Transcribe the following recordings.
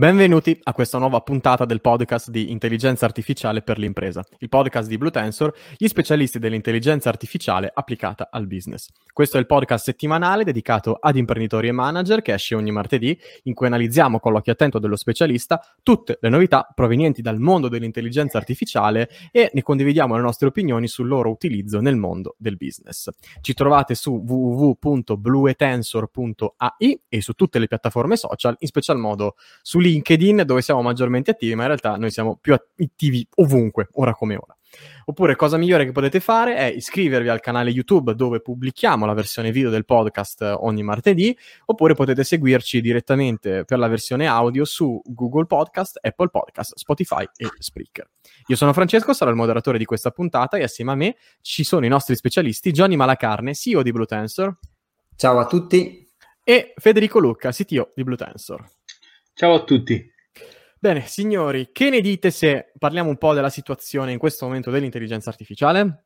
Benvenuti a questa nuova puntata del podcast di Intelligenza Artificiale per l'impresa, il podcast di Blue Tensor, gli specialisti dell'intelligenza artificiale applicata al business. Questo è il podcast settimanale dedicato ad imprenditori e manager che esce ogni martedì, in cui analizziamo con l'occhio attento dello specialista tutte le novità provenienti dal mondo dell'intelligenza artificiale e ne condividiamo le nostre opinioni sul loro utilizzo nel mondo del business. Ci trovate su www.bluetensor.ai e su tutte le piattaforme social, in special modo su LinkedIn LinkedIn dove siamo maggiormente attivi, ma in realtà noi siamo più attivi ovunque, ora come ora. Oppure cosa migliore che potete fare è iscrivervi al canale YouTube dove pubblichiamo la versione video del podcast ogni martedì, oppure potete seguirci direttamente per la versione audio su Google Podcast, Apple Podcast, Spotify e Spreaker. Io sono Francesco, sarò il moderatore di questa puntata e assieme a me ci sono i nostri specialisti Johnny Malacarne, CEO di Blue Tensor. Ciao a tutti. E Federico Lucca, CTO di Blue Tensor. Ciao a tutti. Bene, signori, che ne dite se parliamo un po' della situazione in questo momento dell'intelligenza artificiale?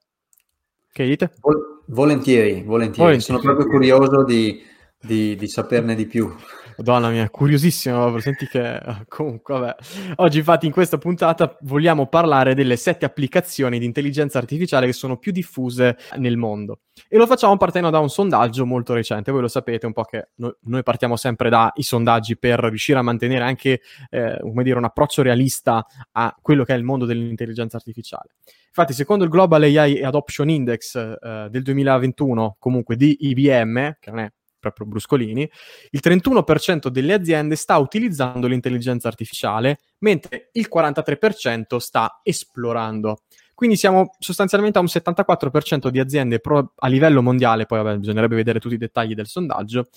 Che dite? Vol- volentieri, volentieri, volentieri. Sono proprio curioso di, di, di saperne di più. Madonna mia, curiosissimo, senti che comunque vabbè. Oggi infatti in questa puntata vogliamo parlare delle sette applicazioni di intelligenza artificiale che sono più diffuse nel mondo. E lo facciamo partendo da un sondaggio molto recente, voi lo sapete un po' che no- noi partiamo sempre dai sondaggi per riuscire a mantenere anche, eh, come dire, un approccio realista a quello che è il mondo dell'intelligenza artificiale. Infatti, secondo il Global AI Adoption Index eh, del 2021, comunque di IBM, che non è proprio bruscolini, il 31% delle aziende sta utilizzando l'intelligenza artificiale, mentre il 43% sta esplorando. Quindi siamo sostanzialmente a un 74% di aziende pro- a livello mondiale, poi vabbè, bisognerebbe vedere tutti i dettagli del sondaggio,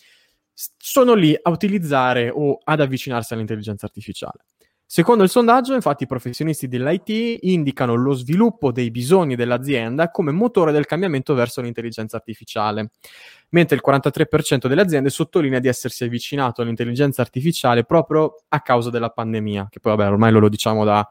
sono lì a utilizzare o ad avvicinarsi all'intelligenza artificiale. Secondo il sondaggio, infatti, i professionisti dell'IT indicano lo sviluppo dei bisogni dell'azienda come motore del cambiamento verso l'intelligenza artificiale, mentre il 43% delle aziende sottolinea di essersi avvicinato all'intelligenza artificiale proprio a causa della pandemia, che poi vabbè, ormai lo, diciamo da,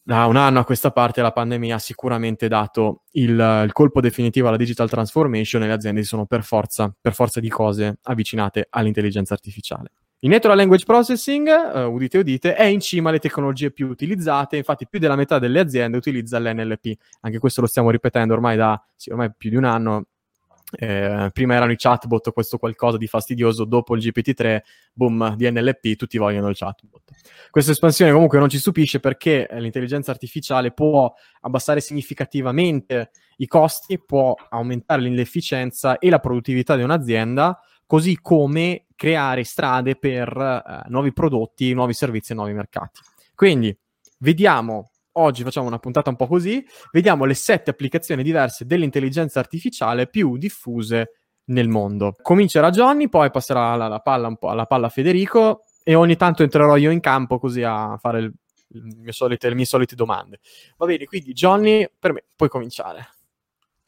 da un anno a questa parte la pandemia ha sicuramente dato il, il, colpo definitivo alla digital transformation e le aziende si sono per forza, per forza di cose avvicinate all'intelligenza artificiale. Il Natural Language Processing, uh, udite udite, è in cima alle tecnologie più utilizzate, infatti più della metà delle aziende utilizza l'NLP. Anche questo lo stiamo ripetendo ormai da sì, ormai più di un anno. Eh, prima erano i chatbot, questo qualcosa di fastidioso, dopo il GPT-3, boom, di NLP, tutti vogliono il chatbot. Questa espansione comunque non ci stupisce perché l'intelligenza artificiale può abbassare significativamente i costi, può aumentare l'inefficienza e la produttività di un'azienda, così come creare strade per eh, nuovi prodotti, nuovi servizi e nuovi mercati. Quindi vediamo, oggi facciamo una puntata un po' così, vediamo le sette applicazioni diverse dell'intelligenza artificiale più diffuse nel mondo. Comincerà Johnny, poi passerà la, la palla un po' alla palla a Federico e ogni tanto entrerò io in campo così a fare il, il solite, le mie solite domande. Va bene, quindi Johnny, per me puoi cominciare.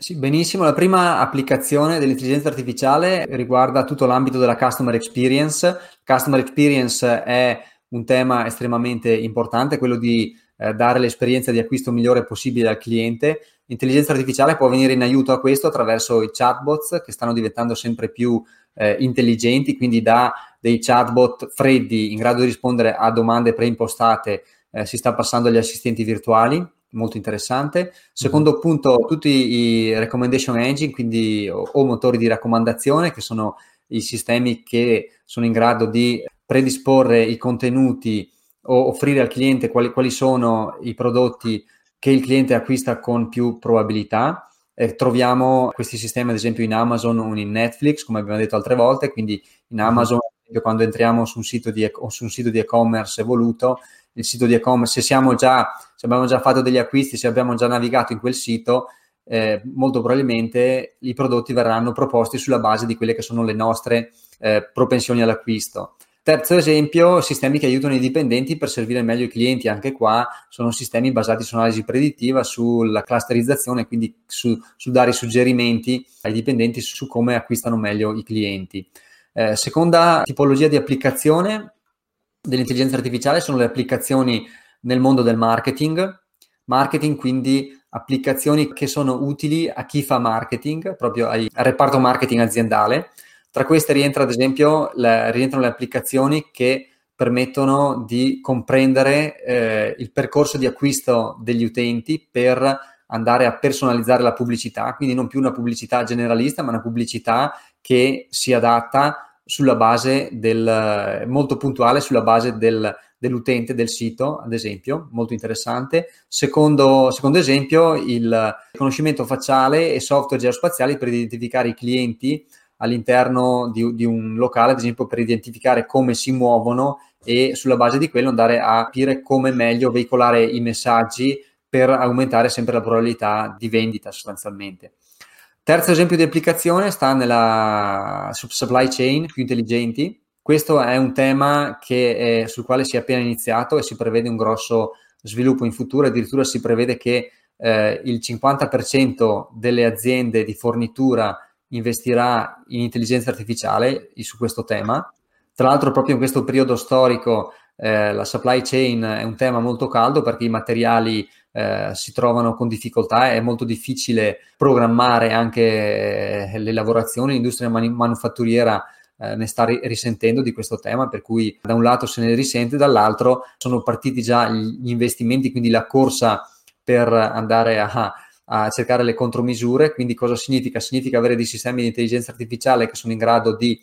Sì, benissimo. La prima applicazione dell'intelligenza artificiale riguarda tutto l'ambito della customer experience. Customer experience è un tema estremamente importante, quello di eh, dare l'esperienza di acquisto migliore possibile al cliente. L'intelligenza artificiale può venire in aiuto a questo attraverso i chatbots che stanno diventando sempre più eh, intelligenti, quindi da dei chatbot freddi in grado di rispondere a domande preimpostate eh, si sta passando agli assistenti virtuali molto interessante. Secondo mm-hmm. punto, tutti i recommendation engine, quindi o, o, motori di raccomandazione, che sono i sistemi che sono in grado di predisporre i contenuti o offrire al cliente quali, quali sono i prodotti che il cliente acquista con più probabilità. Eh, troviamo questi sistemi ad esempio in Amazon o in Netflix, come abbiamo detto altre volte, quindi in mm-hmm. Amazon quando entriamo su un sito di, su un sito di e-commerce evoluto, il sito di e-commerce, se già, se abbiamo già fatto degli acquisti, se abbiamo già navigato in quel sito, eh, molto probabilmente i prodotti verranno proposti sulla base di quelle che sono le nostre eh, propensioni all'acquisto. Terzo esempio, sistemi che aiutano i dipendenti per servire meglio i clienti. Anche qua sono sistemi basati su analisi predittiva, sulla clusterizzazione, quindi su, su dare suggerimenti ai dipendenti su come acquistano meglio i clienti. Eh, seconda tipologia di applicazione dell'intelligenza artificiale sono le applicazioni nel mondo del marketing. Marketing, quindi applicazioni che sono utili a chi fa marketing, proprio al reparto marketing aziendale. Tra queste rientra, ad esempio, le, rientrano le applicazioni che permettono di comprendere eh, il percorso di acquisto degli utenti per andare a personalizzare la pubblicità, quindi non più una pubblicità generalista, ma una pubblicità che si adatta sulla base del molto puntuale sulla base del, dell'utente del sito, ad esempio, molto interessante. Secondo, secondo esempio, il riconoscimento facciale e software geospaziali per identificare i clienti all'interno di, di, un locale, ad esempio per identificare come si muovono e sulla base di quello andare a capire come meglio veicolare i messaggi per aumentare sempre la probabilità di vendita sostanzialmente. Terzo esempio di applicazione sta nella supply chain più intelligenti. Questo è un tema è, sul quale si è appena iniziato e si prevede un grosso sviluppo in futuro, addirittura si prevede che eh, il 50% delle aziende di fornitura investirà in intelligenza artificiale su questo tema. Tra l'altro proprio in questo periodo storico eh, la supply chain è un tema molto caldo perché i materiali eh, si trovano con difficoltà, è molto difficile programmare anche eh, le lavorazioni, l'industria mani- manufatturiera eh, ne sta ri- risentendo di questo tema, per cui da un lato se ne risente, dall'altro sono partiti già gli investimenti, quindi la corsa per andare a, a cercare le contromisure. Quindi cosa significa? Significa avere dei sistemi di intelligenza artificiale che sono in grado di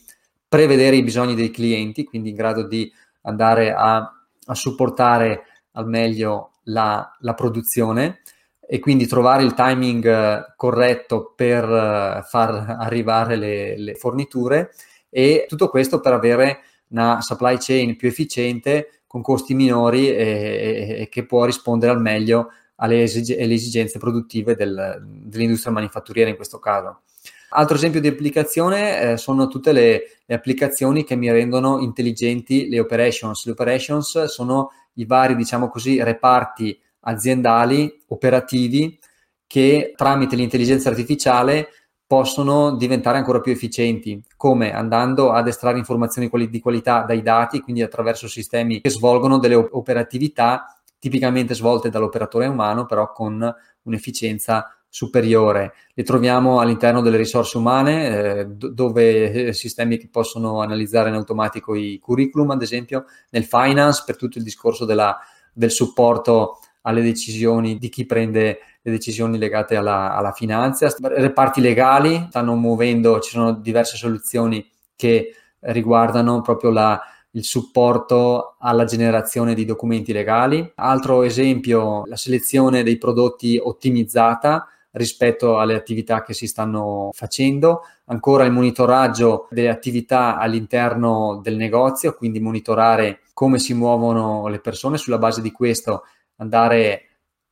prevedere i bisogni dei clienti, quindi in grado di andare a, a supportare al meglio la, la, produzione e quindi trovare il timing eh, corretto per uh, far arrivare le, le, forniture e tutto questo per avere una supply chain più efficiente con costi minori e, e, e che può rispondere al meglio alle, esig- alle esigenze produttive del, dell'industria manifatturiera in questo caso. Altro esempio di applicazione eh, sono tutte le, le, applicazioni che mi rendono intelligenti le operations. Le operations sono i vari, diciamo così, reparti aziendali, operativi, che tramite l'intelligenza artificiale possono diventare ancora più efficienti, come? Andando ad estrarre informazioni di qualità dai dati, quindi attraverso sistemi che svolgono delle operatività tipicamente svolte dall'operatore umano, però con un'efficienza superiore. Le troviamo all'interno delle risorse umane, eh, dove eh, sistemi che possono analizzare in automatico i curriculum, ad esempio, nel finance per tutto il discorso della, del supporto alle decisioni di chi prende le decisioni legate alla, alla finanza. Reparti legali stanno muovendo, ci sono diverse soluzioni che riguardano proprio la, il supporto alla generazione di documenti legali. Altro esempio, la selezione dei prodotti ottimizzata rispetto alle attività che si stanno facendo, ancora il monitoraggio delle attività all'interno del negozio, quindi monitorare come si muovono le persone, sulla base di questo andare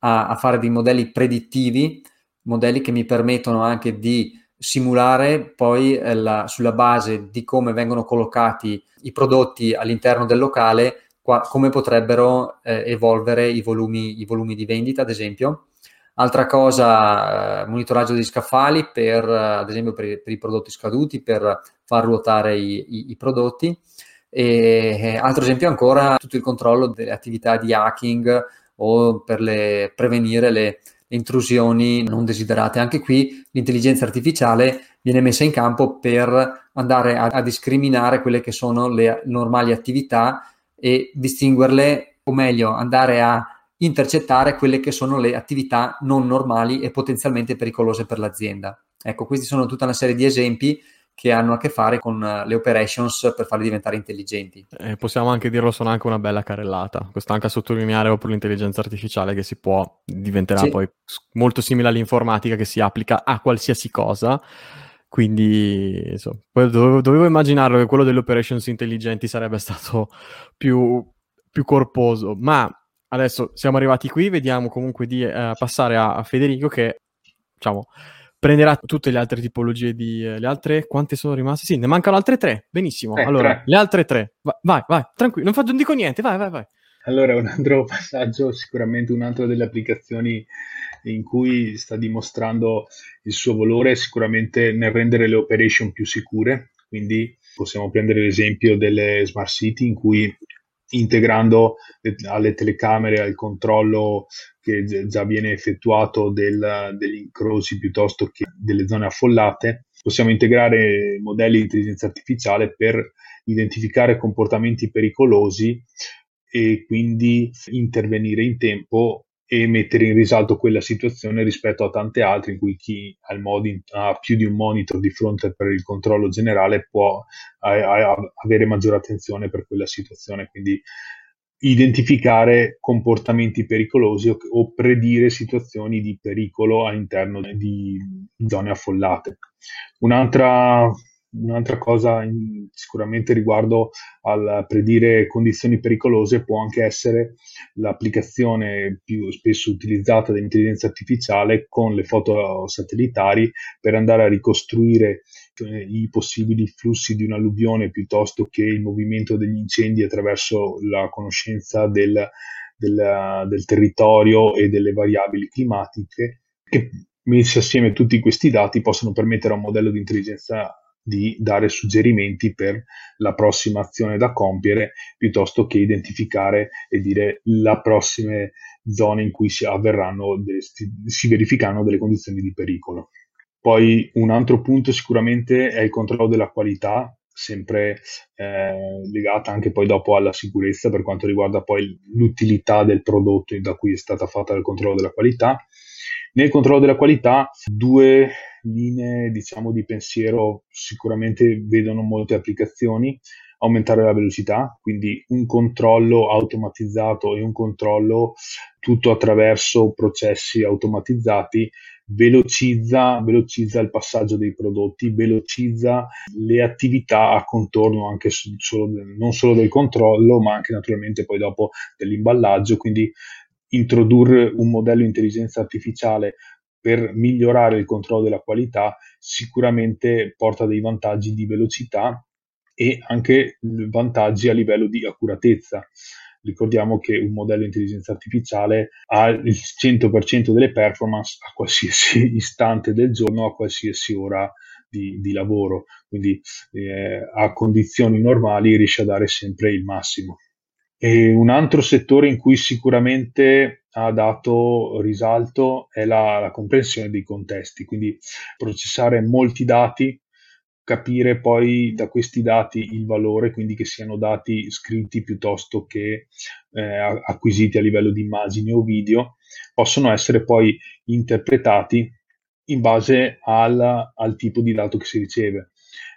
a, a fare dei modelli predittivi, modelli che mi permettono anche di simulare poi eh, la, sulla base di come vengono collocati i prodotti all'interno del locale, qua, come potrebbero eh, evolvere i volumi, i volumi di vendita, ad esempio Altra cosa, eh, monitoraggio degli scaffali per, eh, ad esempio, per, per, i prodotti scaduti, per far ruotare i, i, i prodotti. E altro esempio ancora, tutto il controllo delle attività di hacking o per le, prevenire le, le intrusioni non desiderate. Anche qui l'intelligenza artificiale viene messa in campo per andare a, a discriminare quelle che sono le normali attività e distinguerle, o meglio, andare a intercettare quelle che sono le attività non normali e potenzialmente pericolose per l'azienda. Ecco, questi sono tutta una serie di esempi che hanno a che fare con uh, le operations per farle diventare intelligenti. Eh, possiamo anche dirlo, sono anche una bella carrellata. Questo anche a sottolineare proprio l'intelligenza artificiale che si può, diventerà sì. poi molto simile all'informatica che si applica a qualsiasi cosa. Quindi, insomma, dovevo, dovevo immaginarlo che quello delle operations intelligenti sarebbe stato più, più corposo, ma adesso siamo arrivati qui, vediamo comunque di eh, passare a, a, Federico che, diciamo, prenderà tutte le altre tipologie di... Eh, le altre, quante sono rimaste? Sì, ne mancano altre tre, benissimo. Eh, allora, tre. le altre tre, vai, vai, vai, tranquillo, non, faccio, non dico niente, vai, vai, vai. Allora, un altro passaggio, sicuramente un'altra delle applicazioni in cui sta dimostrando il suo valore sicuramente nel rendere le operation più sicure, quindi possiamo prendere l'esempio delle smart city in cui integrando alle telecamere al controllo che già viene effettuato del, degli incroci piuttosto che delle zone affollate, possiamo integrare modelli di intelligenza artificiale per identificare comportamenti pericolosi e quindi intervenire in tempo e mettere in risalto quella situazione rispetto a tante altre in cui chi ha, modi, ha più di un monitor di fronte per il controllo generale può a, a, avere maggiore attenzione per quella situazione. Quindi identificare comportamenti pericolosi o, o predire situazioni di pericolo all'interno di zone affollate. Un'altra Un'altra cosa in, sicuramente riguardo al predire condizioni pericolose può anche essere l'applicazione più spesso utilizzata dell'intelligenza artificiale con le foto satellitari per andare a ricostruire eh, i possibili flussi di un'alluvione piuttosto che il movimento degli incendi attraverso la conoscenza del, del, del territorio e delle variabili climatiche che messi assieme tutti questi dati possono permettere a un modello di intelligenza di dare suggerimenti per la prossima azione da compiere piuttosto che identificare e dire le prossime zone in cui si avverranno, si verificheranno delle condizioni di pericolo. Poi un altro punto sicuramente è il controllo della qualità, sempre eh, legata anche poi dopo alla sicurezza per quanto riguarda poi l'utilità del prodotto da cui è stata fatta il controllo della qualità. Nel controllo della qualità, due linee diciamo, di pensiero sicuramente vedono molte applicazioni. Aumentare la velocità, quindi un controllo automatizzato e un controllo tutto attraverso processi automatizzati velocizza, velocizza il passaggio dei prodotti, velocizza le attività a contorno anche solo, non solo del controllo, ma anche naturalmente poi dopo dell'imballaggio. Quindi introdurre un modello di intelligenza artificiale per migliorare il controllo della qualità sicuramente porta dei vantaggi di velocità e anche vantaggi a livello di accuratezza. Ricordiamo che un modello di intelligenza artificiale ha il 100% delle performance a qualsiasi istante del giorno, a qualsiasi ora di, di lavoro, quindi eh, a condizioni normali riesce a dare sempre il massimo. E un altro settore in cui sicuramente ha dato risalto è la, la comprensione dei contesti, quindi processare molti dati, capire poi da questi dati il valore, quindi che siano dati scritti piuttosto che eh, acquisiti a livello di immagini o video, possono essere poi interpretati in base al, al tipo di dato che si riceve.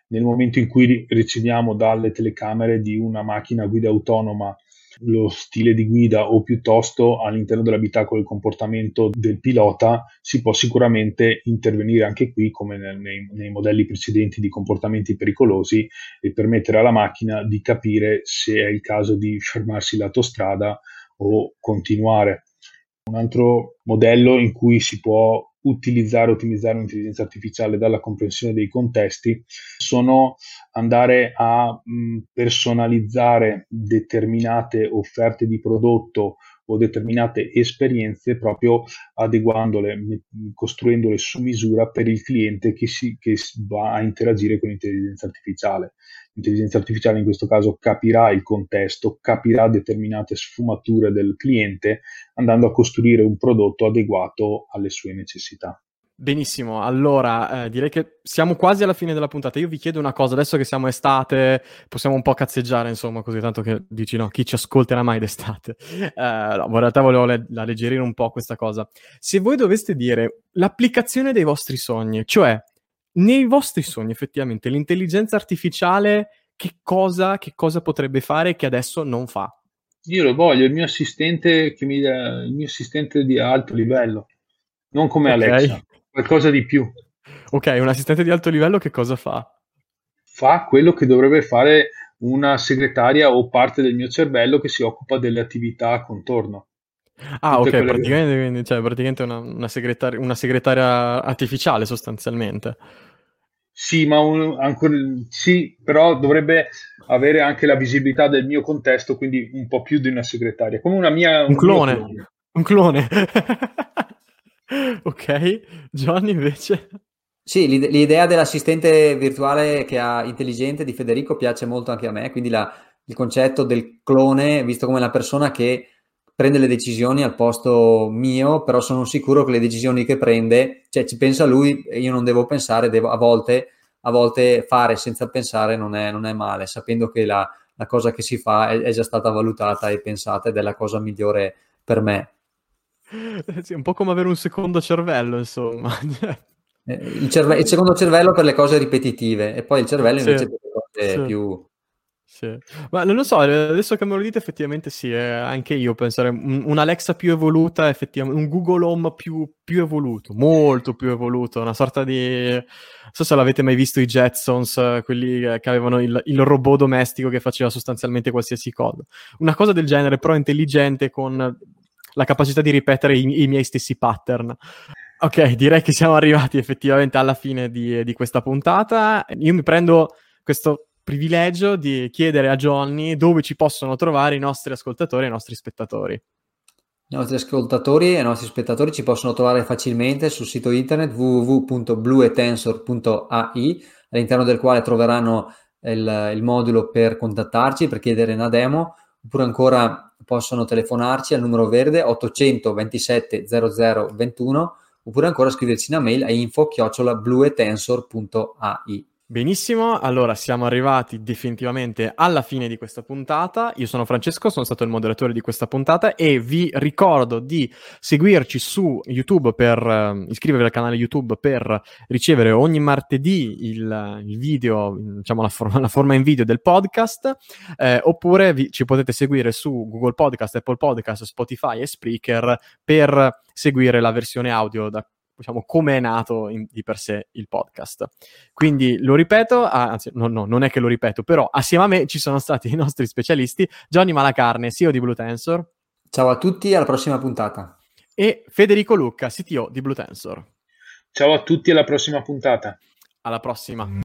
Nel momento in cui riceviamo dalle telecamere di una macchina guida autonoma lo stile di guida o piuttosto all'interno dell'abitacolo il comportamento del pilota, si può sicuramente intervenire anche qui, come nei, nei modelli precedenti di comportamenti pericolosi, e permettere alla macchina di capire se è il caso di fermarsi lato strada o continuare. Un altro modello in cui si può utilizzare, ottimizzare un'intelligenza artificiale dalla comprensione dei contesti sono andare a mh, personalizzare determinate offerte di prodotto o determinate esperienze proprio adeguandole, costruendole su misura per il cliente che, si, che va a interagire con l'intelligenza artificiale. L'intelligenza artificiale in questo caso capirà il contesto, capirà determinate sfumature del cliente andando a costruire un prodotto adeguato alle sue necessità. Benissimo, allora eh, direi che siamo quasi alla fine della puntata. Io vi chiedo una cosa, adesso che siamo estate, possiamo un po' cazzeggiare, insomma, così tanto che dici no, chi ci ascolterà mai d'estate. Eh, no, in realtà volevo le- alleggerire un po' questa cosa. Se voi doveste dire l'applicazione dei vostri sogni, cioè nei vostri sogni effettivamente l'intelligenza artificiale che cosa, che cosa potrebbe fare che adesso non fa? Io lo voglio, il mio assistente che mi il mio assistente di alto livello, non come okay. Alexa qualcosa di più. Ok, un assistente di alto livello che cosa fa? Fa quello che dovrebbe fare una segretaria o parte del mio cervello che si occupa delle attività contorno. Ah, Tutte ok, praticamente, che... cioè, praticamente una, una, segretaria, una, segretaria, artificiale sostanzialmente. Sì, ma un, ancora, sì, però dovrebbe avere anche la visibilità del mio contesto, quindi un po' più di una segretaria, come una mia... Un, un clone. clone. Un clone. ok, Johnny invece. Sì, l'idea dell'assistente virtuale che ha intelligente di Federico piace molto anche a me, quindi la, il concetto del clone visto come la persona che prende le decisioni al posto mio, però sono sicuro che le decisioni che prende, cioè ci pensa lui io non devo pensare, devo, a volte a volte fare senza pensare non è, non è male, sapendo che la, la, cosa che si fa è, è già stata valutata e pensata ed è la cosa migliore per me. Sì, un po' come avere un secondo cervello, insomma. Eh, il, cerve- il, secondo cervello per le cose ripetitive e poi il cervello invece sì, per le cose sì. più... Sì. Ma non lo so, adesso che me lo dite effettivamente sì, eh, anche io pensare un, un, Alexa più evoluta, effettivamente un Google Home più, più, evoluto, molto più evoluto, una sorta di... Non so se l'avete mai visto i Jetsons, quelli che avevano il, il robot domestico che faceva sostanzialmente qualsiasi cosa. Una cosa del genere, però intelligente, con la capacità di ripetere i, i miei stessi pattern. Ok, direi che siamo arrivati effettivamente alla fine di, di questa puntata. Io mi prendo questo privilegio di chiedere a Johnny dove ci possono trovare i nostri ascoltatori e i nostri spettatori. I nostri ascoltatori e i nostri spettatori ci possono trovare facilmente sul sito internet www.bluetensor.ai all'interno del quale troveranno il, il modulo per contattarci, per chiedere una demo, oppure ancora possono telefonarci al numero verde 827 00 21 oppure ancora scriverci una mail a info-bluetensor.ai. Benissimo, allora siamo arrivati definitivamente alla fine di questa puntata. Io sono Francesco, sono stato il moderatore di questa puntata e vi ricordo di seguirci su YouTube per uh, iscrivervi al canale YouTube per ricevere ogni martedì il, il video, diciamo la, for- la, forma in video del podcast, eh, oppure vi- ci potete seguire su Google Podcast, Apple Podcast, Spotify e Spreaker per seguire la versione audio da diciamo, come è nato in, di per sé il podcast. Quindi lo ripeto, ah, anzi, no, no, non è che lo ripeto, però assieme a me ci sono stati i nostri specialisti, Johnny Malacarne, CEO di Blue Tensor. Ciao a tutti, alla prossima puntata. E Federico Lucca, CTO di Blue Tensor. Ciao a tutti, alla prossima puntata. Alla prossima.